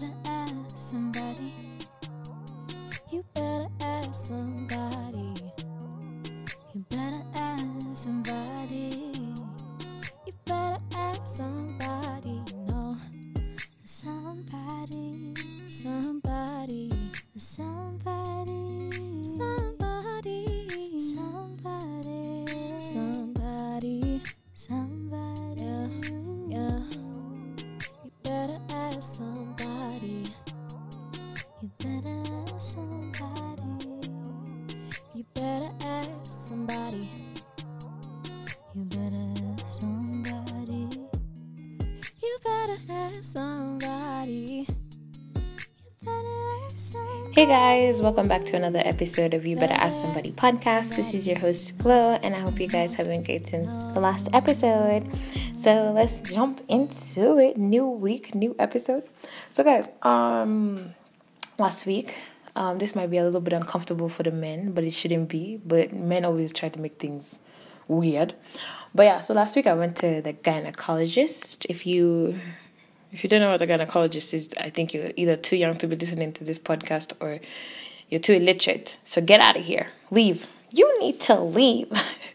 better ask somebody. Hey guys, welcome back to another episode of You Better Ask Somebody podcast. This is your host Flo, and I hope you guys have been great since the last episode. So let's jump into it. New week, new episode. So guys, um, last week, um, this might be a little bit uncomfortable for the men, but it shouldn't be. But men always try to make things weird. But yeah, so last week I went to the gynecologist. If you if you don't know what a gynecologist is, I think you're either too young to be listening to this podcast or you're too illiterate. So get out of here. Leave. You need to leave.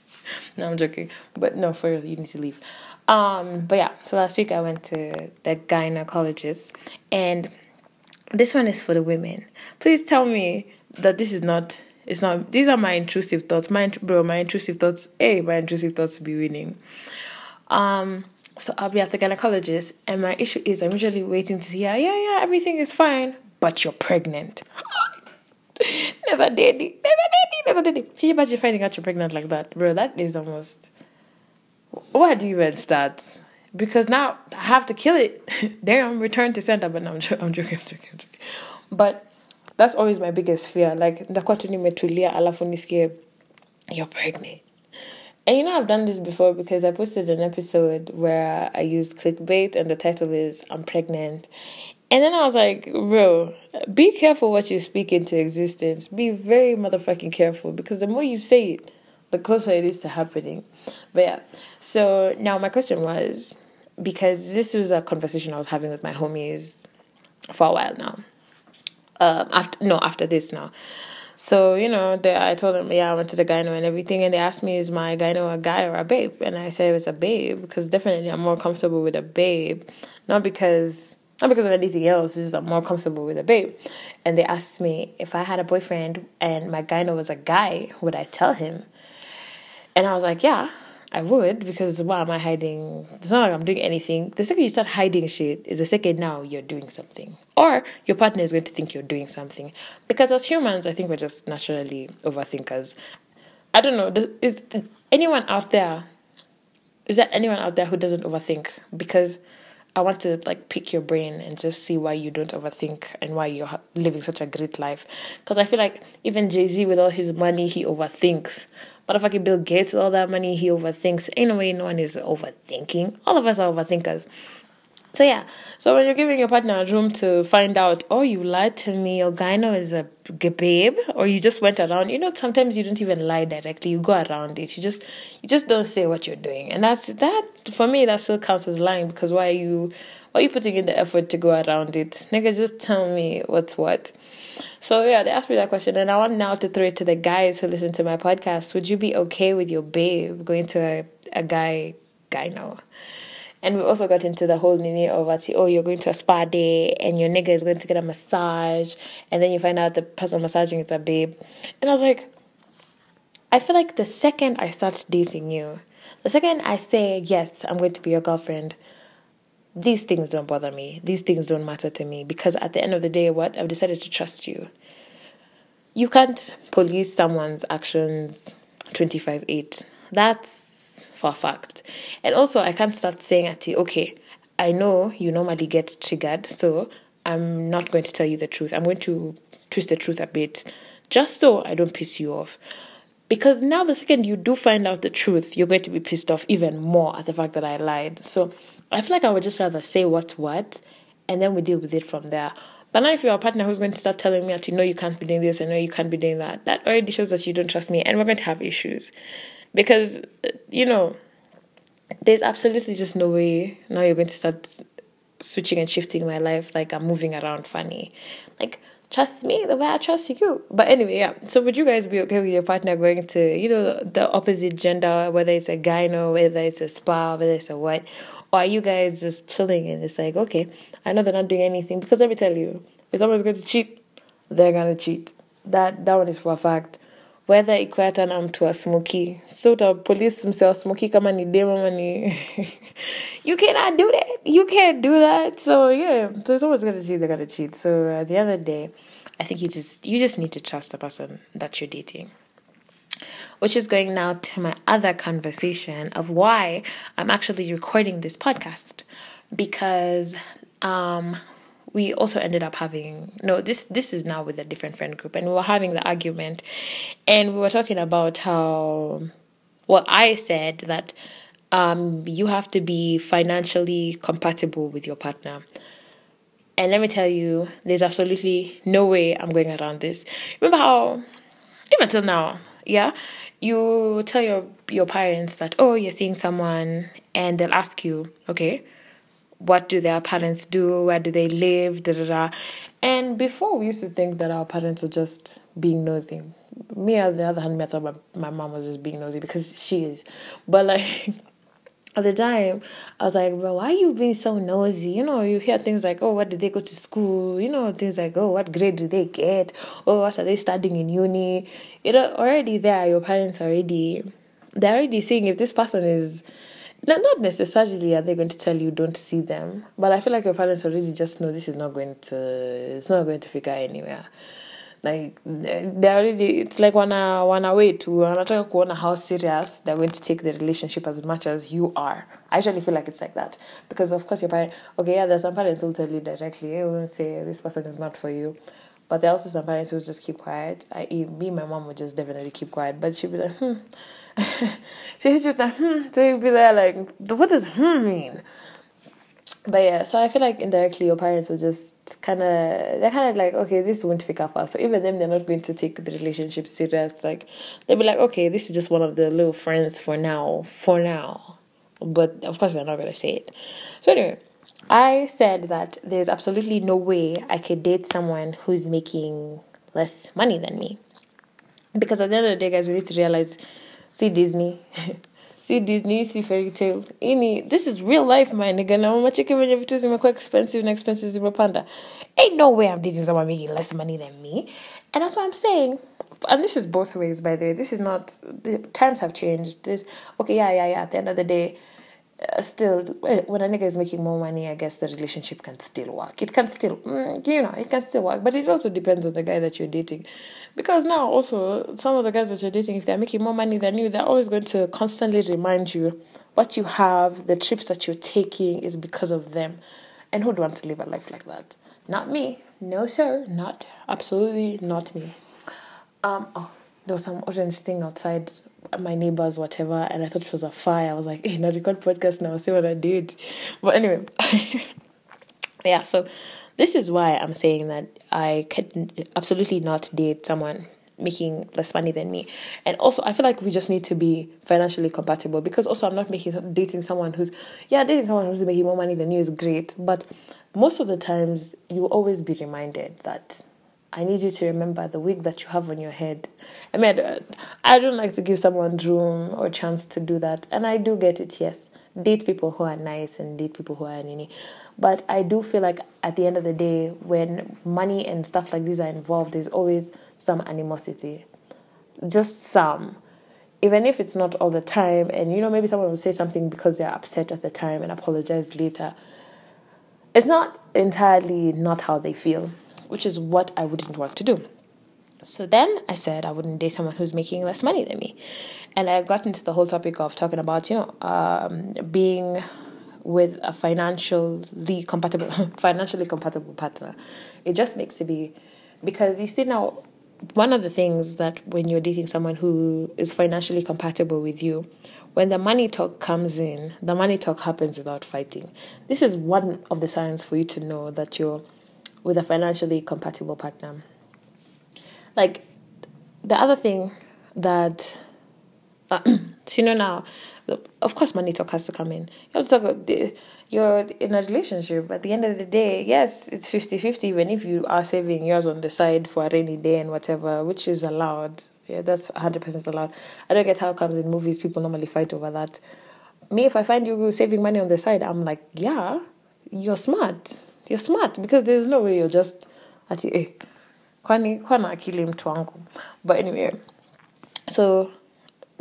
no, I'm joking. But no, for real, you need to leave. Um, but yeah, so last week I went to the gynecologist and this one is for the women. Please tell me that this is not it's not these are my intrusive thoughts. My bro, my intrusive thoughts, hey, my intrusive thoughts be winning. Um so I'll be at the gynecologist, and my issue is I'm usually waiting to hear, yeah, yeah, everything is fine, but you're pregnant. there's a daddy, there's a daddy, there's a daddy. Can you imagine finding out you're pregnant like that, bro? That is almost. Where do you even start? Because now I have to kill it. Damn, return to center. But no, I'm, I'm joking, I'm joking, I'm joking. But that's always my biggest fear. Like, ndakuwa nimetulia alafu nisikie you're pregnant. And you know, I've done this before because I posted an episode where I used clickbait and the title is I'm pregnant. And then I was like, bro, be careful what you speak into existence. Be very motherfucking careful because the more you say it, the closer it is to happening. But yeah, so now my question was because this was a conversation I was having with my homies for a while now. Um, after no, after this now. So, you know, they, I told them, yeah, I went to the gyno and everything. And they asked me, is my gyno a guy or a babe? And I said it was a babe because definitely I'm more comfortable with a babe. Not because, not because of anything else, it's just I'm more comfortable with a babe. And they asked me if I had a boyfriend and my gyno was a guy, would I tell him? And I was like, yeah, I would because why am I hiding? It's not like I'm doing anything. The second you start hiding shit is the second now you're doing something. Or your partner is going to think you're doing something. Because as humans, I think we're just naturally overthinkers. I don't know. Is anyone out there? Is there anyone out there who doesn't overthink? Because I want to like pick your brain and just see why you don't overthink and why you're living such a great life. Because I feel like even Jay Z with all his money, he overthinks. Motherfucking Bill Gates with all that money, he overthinks. Ain't no one is overthinking. All of us are overthinkers. So yeah, so when you're giving your partner a room to find out, oh, you lied to me, your gyno is a babe, or you just went around. You know, sometimes you don't even lie directly. You go around it. You just, you just don't say what you're doing, and that's that. For me, that still counts as lying because why are you, why are you putting in the effort to go around it? Nigga, just tell me what's what. So yeah, they asked me that question, and I want now to throw it to the guys who listen to my podcast. Would you be okay with your babe going to a, a guy guy now? And we also got into the whole nini of oh you're going to a spa day and your nigga is going to get a massage and then you find out the person massaging is a babe. And I was like, I feel like the second I start dating you, the second I say yes, I'm going to be your girlfriend, these things don't bother me. These things don't matter to me because at the end of the day, what I've decided to trust you. You can't police someone's actions 25 8. That's for a fact. And also, I can't start saying at you, okay, I know you normally get triggered, so I'm not going to tell you the truth. I'm going to twist the truth a bit just so I don't piss you off. Because now, the second you do find out the truth, you're going to be pissed off even more at the fact that I lied. So I feel like I would just rather say what's what and then we deal with it from there. But now, if you're a partner who's going to start telling me that you know you can't be doing this, I know you can't be doing that, that already shows that you don't trust me, and we're going to have issues. Because, uh, you know, there's absolutely just no way now you're going to start switching and shifting my life like I'm moving around funny. Like trust me the way I trust you. But anyway, yeah. So would you guys be okay with your partner going to, you know, the opposite gender, whether it's a gyno, whether it's a spa, whether it's a what? Or are you guys just chilling and it's like, okay, I know they're not doing anything because let me tell you, if someone's going to cheat, they're gonna cheat. That that one is for a fact. Whether ikwata na mtu smoky. So the police himself smoky kama ni demo money. you cannot do that. You can't do that. So yeah. So someone's gonna cheat, they're gonna cheat. So at the the day, I think you just you just need to trust the person that you're dating. Which is going now to my other conversation of why I'm actually recording this podcast. Because um we also ended up having no this this is now with a different friend group and we were having the argument and we were talking about how well i said that um, you have to be financially compatible with your partner. And let me tell you there's absolutely no way i'm going around this. Remember how even till now yeah you tell your your parents that oh you're seeing someone and they'll ask you okay what do their parents do, where do they live, da da da. And before we used to think that our parents were just being nosy. Me, on the other hand, I thought my, my mom was just being nosy because she is. But like at the time, I was like, bro, why are you being so nosy? You know, you hear things like, oh, what did they go to school? You know, things like, oh, what grade did they get? Oh, what are they studying in uni? You know, already there, your parents already, they're already seeing if this person is no, not necessarily are they going to tell you don't see them, but I feel like your parents already just know this is not going to it's not going to figure anywhere. Like they already it's like wanna wanna wait to wanataka kuona how serious they're going to take the relationship as much as you are. I actually feel like it's like that. Because of course your parent okay, yeah, there's some parents who'll tell you directly, they won't say this person is not for you. But there are also some parents who just keep quiet. I me, my mom would just definitely keep quiet, but she'd be like, hmm. she hits you with that hmm. So you'd be there like, what does hmm mean? But yeah, so I feel like indirectly your parents will just kind of they're kind of like okay, this won't pick up us. So even them, they're not going to take the relationship serious. Like they'll be like, okay, this is just one of the little friends for now, for now. But of course, they're not gonna say it. So anyway, I said that there's absolutely no way I could date someone who's making less money than me. Because at the end of the day, guys, we need to realize see Disney, see Disney, see fairy tale. Ini, this is real life, my nigga. Na mama cheki venye vitu zimekuwa expensive na expensive zimepanda. Ain't no way I'm dating someone making less money than me. And that's what I'm saying. And this is both ways, by the way. This is not, the times have changed. This, okay, yeah, yeah, yeah. At the end of the day, still, eh, when a nigga is making more money, I guess the relationship can still work. It can still, mm, you know, it can still work. But it also depends on the guy that you're dating. Because now, also, some of the guys that you're dating, if they're making more money than you, they're always going to constantly remind you what you have, the trips that you're taking is because of them. And who'd want to live a life like that? Not me. No, sir. Not, absolutely not me. Um, oh, there was some orange thing outside my neighbors, whatever, and I thought it was a fire. I was like, hey, now record podcast now, see what I did. But anyway, yeah, so this is why I'm saying that I could absolutely not date someone making less money than me. And also, I feel like we just need to be financially compatible because also I'm not making dating someone who's yeah dating someone who's making more money than you is great, but most of the times you always be reminded that I need you to remember the wig that you have on your head. I mean, I don't like to give someone room or chance to do that, and I do get it. Yes, date people who are nice and date people who are nini. But I do feel like at the end of the day, when money and stuff like this are involved, there's always some animosity, just some. Even if it's not all the time, and you know, maybe someone will say something because they're upset at the time and apologize later. It's not entirely not how they feel which is what I wouldn't want to do. So then I said I wouldn't date someone who's making less money than me. And I got into the whole topic of talking about, you know, um, being with a financially compatible financially compatible partner. It just makes it be because you see now one of the things that when you're dating someone who is financially compatible with you, when the money talk comes in, the money talk happens without fighting. This is one of the signs for you to know that you're with a financially compatible partner. Like the other thing that uh, you know now, of course, money talk has to come in. You have to talk about the, you're in a relationship. At the end of the day, yes, it's 50 50, even if you are saving yours on the side for a rainy day and whatever, which is allowed. Yeah, that's 100% allowed. I don't get how it comes in movies, people normally fight over that. Me, if I find you saving money on the side, I'm like, yeah, you're smart. You're smart because there's no way you're just ati eh, kwani kwana akili mtu wangu. But anyway, so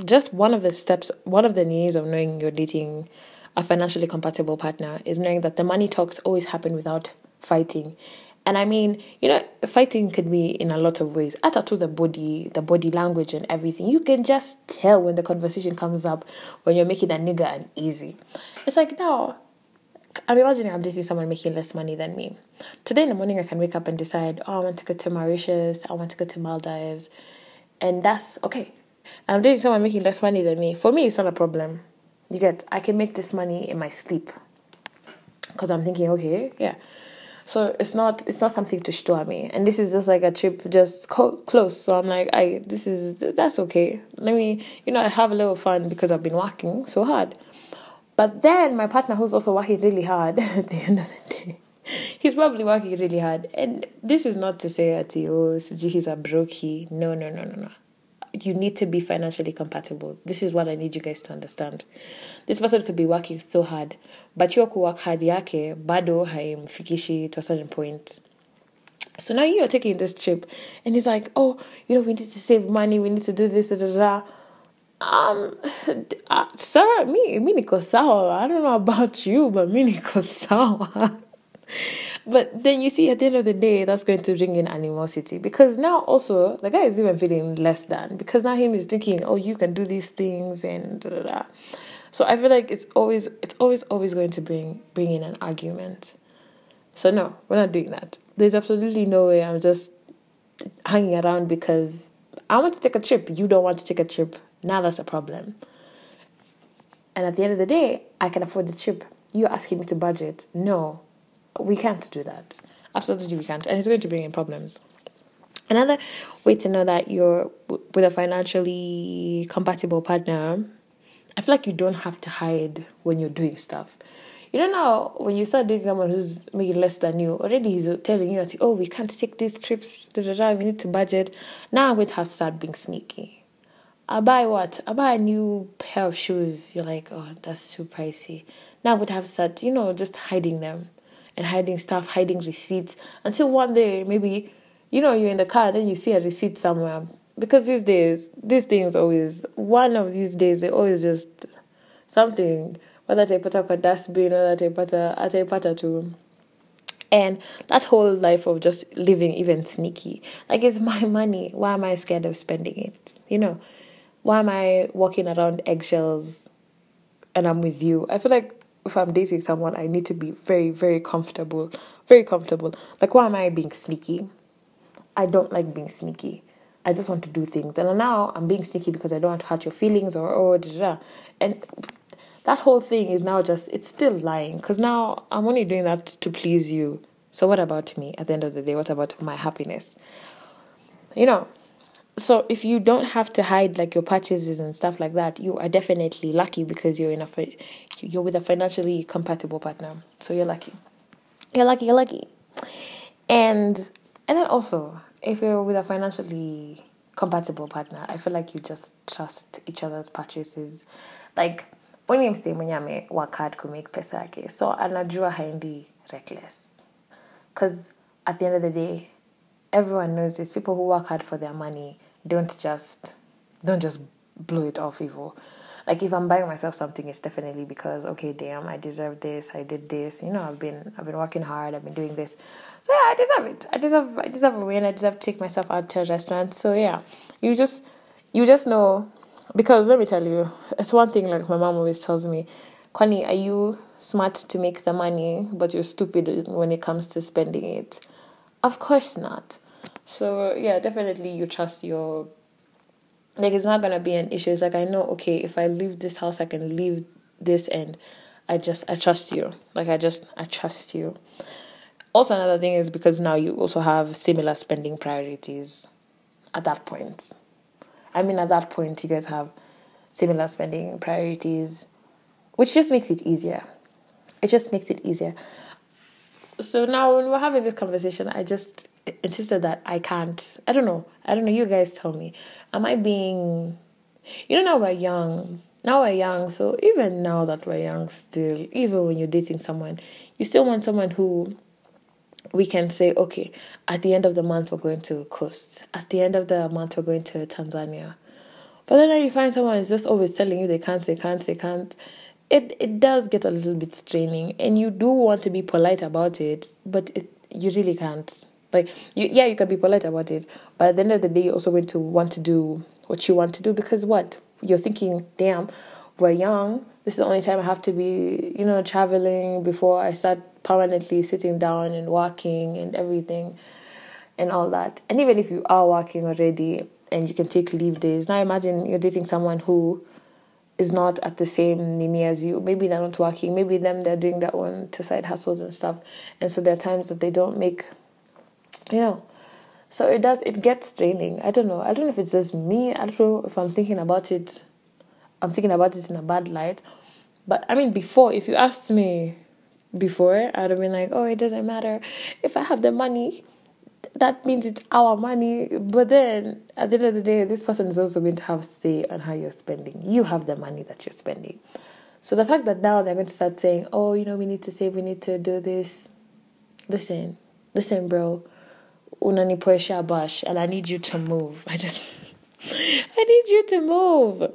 just one of the steps, one of the needs of knowing you're dating a financially compatible partner is knowing that the money talks always happen without fighting. And I mean, you know, fighting could be in a lot of ways. Add to the body, the body language and everything. You can just tell when the conversation comes up when you're making a nigga uneasy. It's like now, I'm imagining I'm dating someone making less money than me. Today in the morning, I can wake up and decide, oh, I want to go to Mauritius, I want to go to Maldives, and that's okay. I'm dating someone making less money than me. For me, it's not a problem. You get, I can make this money in my sleep because I'm thinking, okay, yeah. So it's not it's not something to store me, and this is just like a trip just co- close. So I'm like, I this is that's okay. Let me, you know, I have a little fun because I've been working so hard. But then my partner, who's also working really hard at the end of the day, he's probably working really hard. And this is not to say that oh, he's a brokey. No, no, no, no, no you need to be financially compatible. This is what I need you guys to understand. This person could be working so hard, but you work hard yake bado haimfikishi to a certain point. So now you're taking this trip, and he's like, "Oh, you know, we need to save money. We need to do this, da da da." Um, uh, sir, me, me niko sawa. I don't know about you, but me niko sawa. But then you see, at the end of the day, that's going to bring in animosity because now also the guy is even feeling less than because now him is thinking, oh, you can do these things and da, da, da. So I feel like it's always it's always always going to bring bring in an argument. So no, we're not doing that. There's absolutely no way I'm just hanging around because I want to take a trip. You don't want to take a trip. Now that's a problem. And at the end of the day, I can afford the trip. You're asking me to budget. No, we can't do that. Absolutely, we can't. And it's going to bring in problems. Another way to know that you're with a financially compatible partner, I feel like you don't have to hide when you're doing stuff. You know now when you start dating someone who's making less than you, already he's telling you that oh we can't take these trips, da, da, da, we need to budget. Now to have to start being sneaky. I buy what? I buy a new pair of shoes. You're like, oh, that's too pricey. Now I would have said, you know, just hiding them and hiding stuff, hiding receipts until one day maybe you know you're in the car and then you see a receipt somewhere. Because these days, these things always one of these days they always just something whether ataipata kwa dustbin or ataipata ataipata tu and that whole life of just living even sneaky like it's my money why am i scared of spending it you know why am i walking around eggshells and i'm with you i feel like if I'm dating someone, I need to be very, very comfortable. Very comfortable. Like, why am I being sneaky? I don't like being sneaky. I just want to do things. And now I'm being sneaky because I don't want to hurt your feelings or, oh, da, da. And that whole thing is now just, it's still lying because now I'm only doing that to please you. So, what about me at the end of the day? What about my happiness? You know, so if you don't have to hide like your purchases and stuff like that you are definitely lucky because you're in a you're with a financially compatible partner. So you're lucky. You're lucky you're lucky. And and then also if you're with a financially compatible partner i feel like you just trust each other's purchases. Like when you say mwenye work hard kumake pesa yake so anajua haendi reckless. Because at the end of the day everyone knows this. People who work hard for their money don't just don't just blow it off evil. Like if I'm buying myself something, it's definitely because okay, damn, I deserve this. I did this. You know, I've been I've been working hard. I've been doing this. So yeah, I deserve it. I deserve I deserve a win. I deserve to take myself out to a restaurant. So yeah, you just you just know because let me tell you, it's one thing like my mom always tells me, Connie, are you smart to make the money, but you're stupid when it comes to spending it? Of course not. So yeah, definitely you trust your like it's not gonna be an issue. It's like I know okay, if I leave this house I can leave this and I just I trust you. Like I just I trust you. Also another thing is because now you also have similar spending priorities at that point. I mean at that point you guys have similar spending priorities, which just makes it easier. It just makes it easier. So now when we're having this conversation, I just insisted that I can't. I don't know. I don't know. You guys tell me. Am I being. You know, now we're young. Now we're young. So even now that we're young, still, even when you're dating someone, you still want someone who we can say, okay, at the end of the month, we're going to Coast. At the end of the month, we're going to Tanzania. But then you find someone is just always telling you they can't, they can't, they can't. It it does get a little bit straining, and you do want to be polite about it, but it you really can't. Like you, yeah, you can be polite about it, but at the end of the day, you're also going to want to do what you want to do because what you're thinking, damn, we're young. This is the only time I have to be, you know, traveling before I start permanently sitting down and working and everything and all that. And even if you are working already and you can take leave days, now imagine you're dating someone who is not at the same nini as you. Maybe they're not working. Maybe them they're doing their own to side hustles and stuff. And so there are times that they don't make, you know. So it does. It gets draining. I don't know. I don't know if it's just me. I don't know if I'm thinking about it. I'm thinking about it in a bad light. But I mean, before, if you asked me before, I'd have been like, oh, it doesn't matter. If I have the money, that means it's our money. But then at the end of the day, this person is also going to have say on how you're spending. You have the money that you're spending. So the fact that now they're going to start saying, oh, you know, we need to save, we need to do this. Listen, listen, bro. Unanipoesha bash, and I need you to move. I just, I need you to move.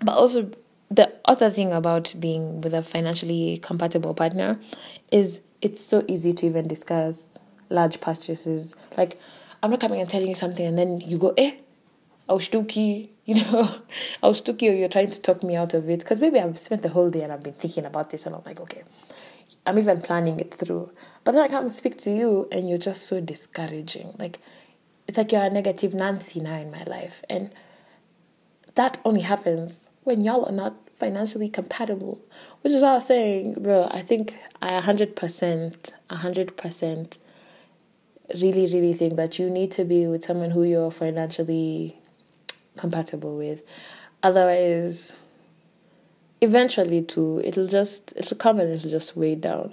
But also, the other thing about being with a financially compatible partner is it's so easy to even discuss large purchases. Like, I'm not coming and telling you something and then you go, eh, I was stooky, you know, I was stooky or you're trying to talk me out of it. Because maybe I've spent the whole day and I've been thinking about this and I'm like, okay, I'm even planning it through. But then I come and speak to you and you're just so discouraging. Like, it's like you're a negative Nancy now in my life. And that only happens when y'all are not financially compatible. Which is why I was saying, bro, I think I 100%, 100% really, really think that you need to be with someone who you're financially compatible with. Otherwise, eventually, too, it'll just, it'll come and it'll just weigh down.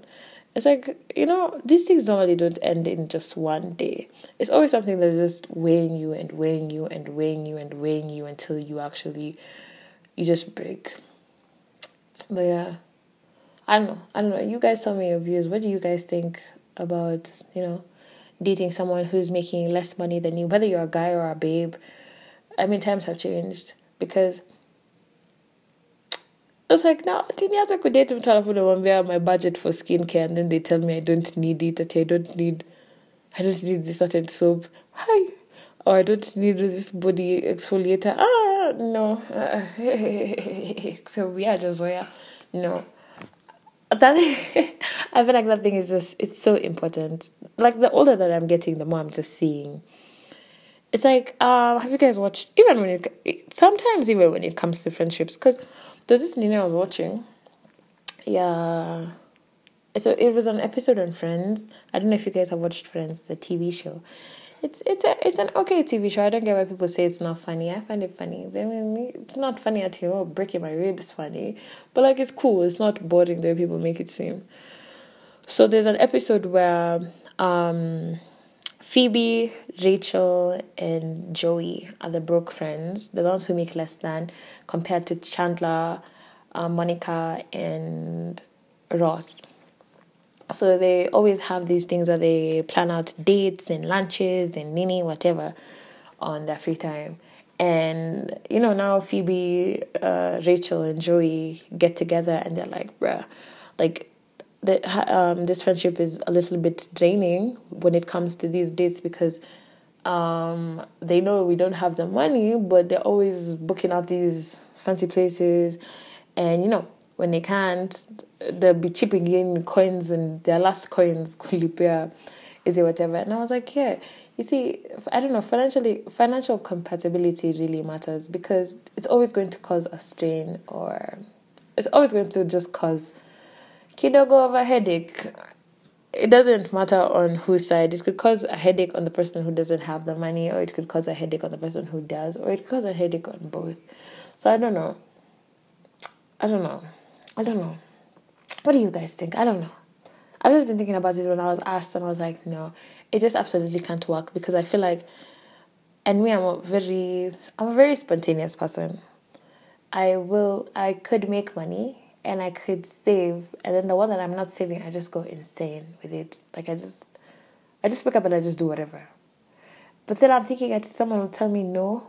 It's like, you know, these things normally don't end in just one day. It's always something that's just weighing you and weighing you and weighing you and weighing you until you actually, you just break. But yeah, I don't know. I don't know. You guys tell me your views. What do you guys think about, you know, dating someone who's making less money than you, whether you're a guy or a babe? I mean, times have changed because it's like now teenagers could date mtu alafu namwambia my budget for skincare and then they tell me I don't need it that I don't need I don't need this certain soap. Hi. Or I don't need this body exfoliator. Ah no. so yeah, just yeah. No. That I feel like that thing is just it's so important. Like the older that I'm getting, the more I'm just seeing. It's like um have you guys watched even when it sometimes even when it comes to friendships because there's this Nina I was watching. Yeah. So it was an episode on Friends. I don't know if you guys have watched Friends a TV show it's it's a, it's an okay TV show. I don't get why people say it's not funny. I find it funny. Mean it's not funny at all. Breaking my ribs funny. But like it's cool. It's not boring the way people make it seem. So there's an episode where um Phoebe, Rachel, and Joey are the broke friends, the ones who make less than, compared to Chandler, uh, Monica, and Ross. So they always have these things where they plan out dates and lunches and nini, whatever, on their free time. And, you know, now Phoebe, uh, Rachel, and Joey get together and they're like, bruh, like, that um, this friendship is a little bit draining when it comes to these dates because um, they know we don't have the money, but they're always booking out these fancy places, and you know when they can't, they'll be chipping in coins and their last coins kulipia uh, is it whatever. And I was like, yeah, you see, I don't know, financially financial compatibility really matters because it's always going to cause a strain or it's always going to just cause kidogo of a headache it doesn't matter on whose side. It could cause a headache on the person who doesn't have the money, or it could cause a headache on the person who does, or it could cause a headache on both. So I don't know. I don't know. I don't know. What do you guys think? I don't know. I've just been thinking about it when I was asked, and I was like, no, it just absolutely can't work because I feel like, and me, I'm a very, I'm a very spontaneous person. I will, I could make money and I could save, and then the one that I'm not saving, I just go insane with it. Like I just, I just wake up and I just do whatever. But then I'm thinking someone will tell me no.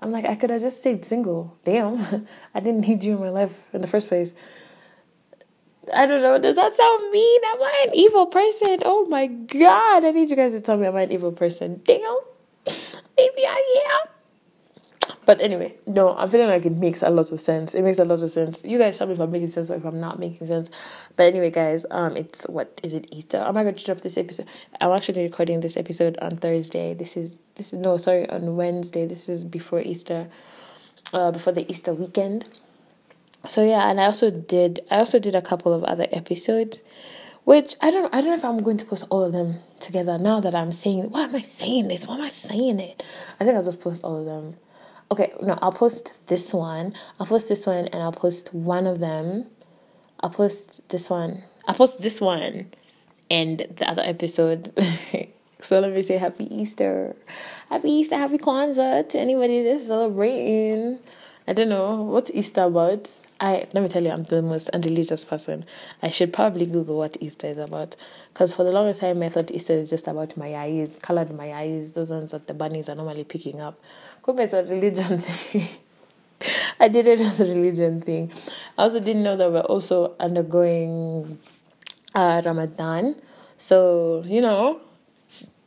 I'm like, I could have just stayed single. Damn, I didn't need you in my life in the first place. I don't know. Does that sound mean? Am I an evil person? Oh my god! I need you guys to tell me am I an evil person? Damn, maybe I am. But anyway, no, I'm feeling like it makes a lot of sense. It makes a lot of sense. You guys tell me if I'm making sense or if I'm not making sense. But anyway, guys, um, it's what is it Easter? Am I going to drop this episode? I'm actually recording this episode on Thursday. This is this is no sorry on Wednesday. This is before Easter, uh, before the Easter weekend. So yeah, and I also did I also did a couple of other episodes which I don't I don't know if I'm going to post all of them together now that I'm saying why am I saying this? Why am I saying it? I think I'll just post all of them okay, no, I'll post this one. I'll post this one and I'll post one of them. I'll post this one. I'll post this one and the other episode. so let me say happy Easter. Happy Easter, happy Kwanzaa to anybody that's celebrating. I don't know. What's Easter about? I let me tell you, I'm the most unreligious person. I should probably Google what Easter is about, because for the longest time I thought Easter is just about my eyes, colored my eyes, those ones that the bunnies are normally picking up. Kumbe it's a religion thing. I did it as a religion thing. I also didn't know that we're also undergoing uh, Ramadan. So, you know,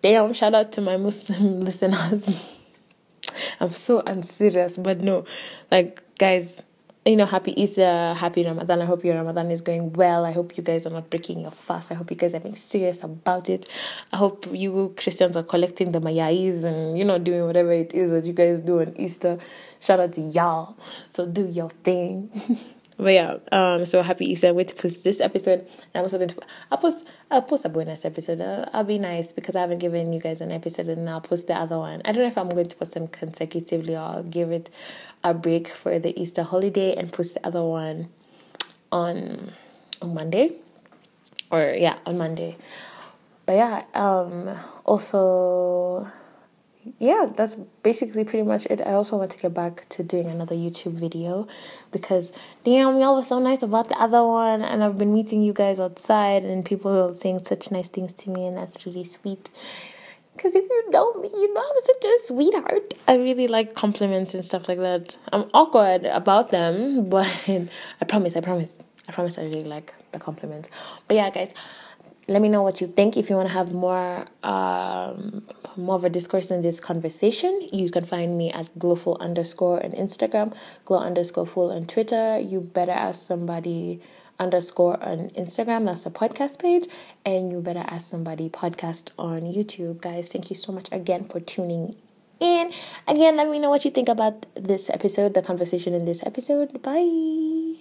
damn, shout out to my Muslim listeners. I'm so unserious, but no, like, guys, you know, happy Easter, happy Ramadan. I hope your Ramadan is going well. I hope you guys are not breaking your fast. I hope you guys are being serious about it. I hope you Christians are collecting the mayais and, you know, doing whatever it is that you guys do on Easter. Shout out to y'all. So do your thing. but yeah, um, so happy Easter. I'm going to post this episode. And I'm also going to, I'll post, I'll post a bonus episode. Uh, I'll be nice because I haven't given you guys an episode and I'll post the other one. I don't know if I'm going to post them consecutively or I'll give it a break for the Easter holiday and post the other one on on Monday. Or yeah, on Monday. But yeah, um also yeah, that's basically pretty much it. I also want to get back to doing another YouTube video because damn, y'all were so nice about the other one, and I've been meeting you guys outside, and people are saying such nice things to me, and that's really sweet. Because if you know me, you know I'm such a sweetheart. I really like compliments and stuff like that. I'm awkward about them, but I promise, I promise, I promise I really like the compliments. But yeah, guys, let me know what you think. If you want to have more, um, more of a discourse in this conversation, you can find me at glowful underscore on Instagram, glow underscore full on Twitter. You better ask somebody underscore on Instagram. That's the podcast page. And you better ask somebody podcast on YouTube. Guys, thank you so much again for tuning in. Again, let me know what you think about this episode, the conversation in this episode. Bye.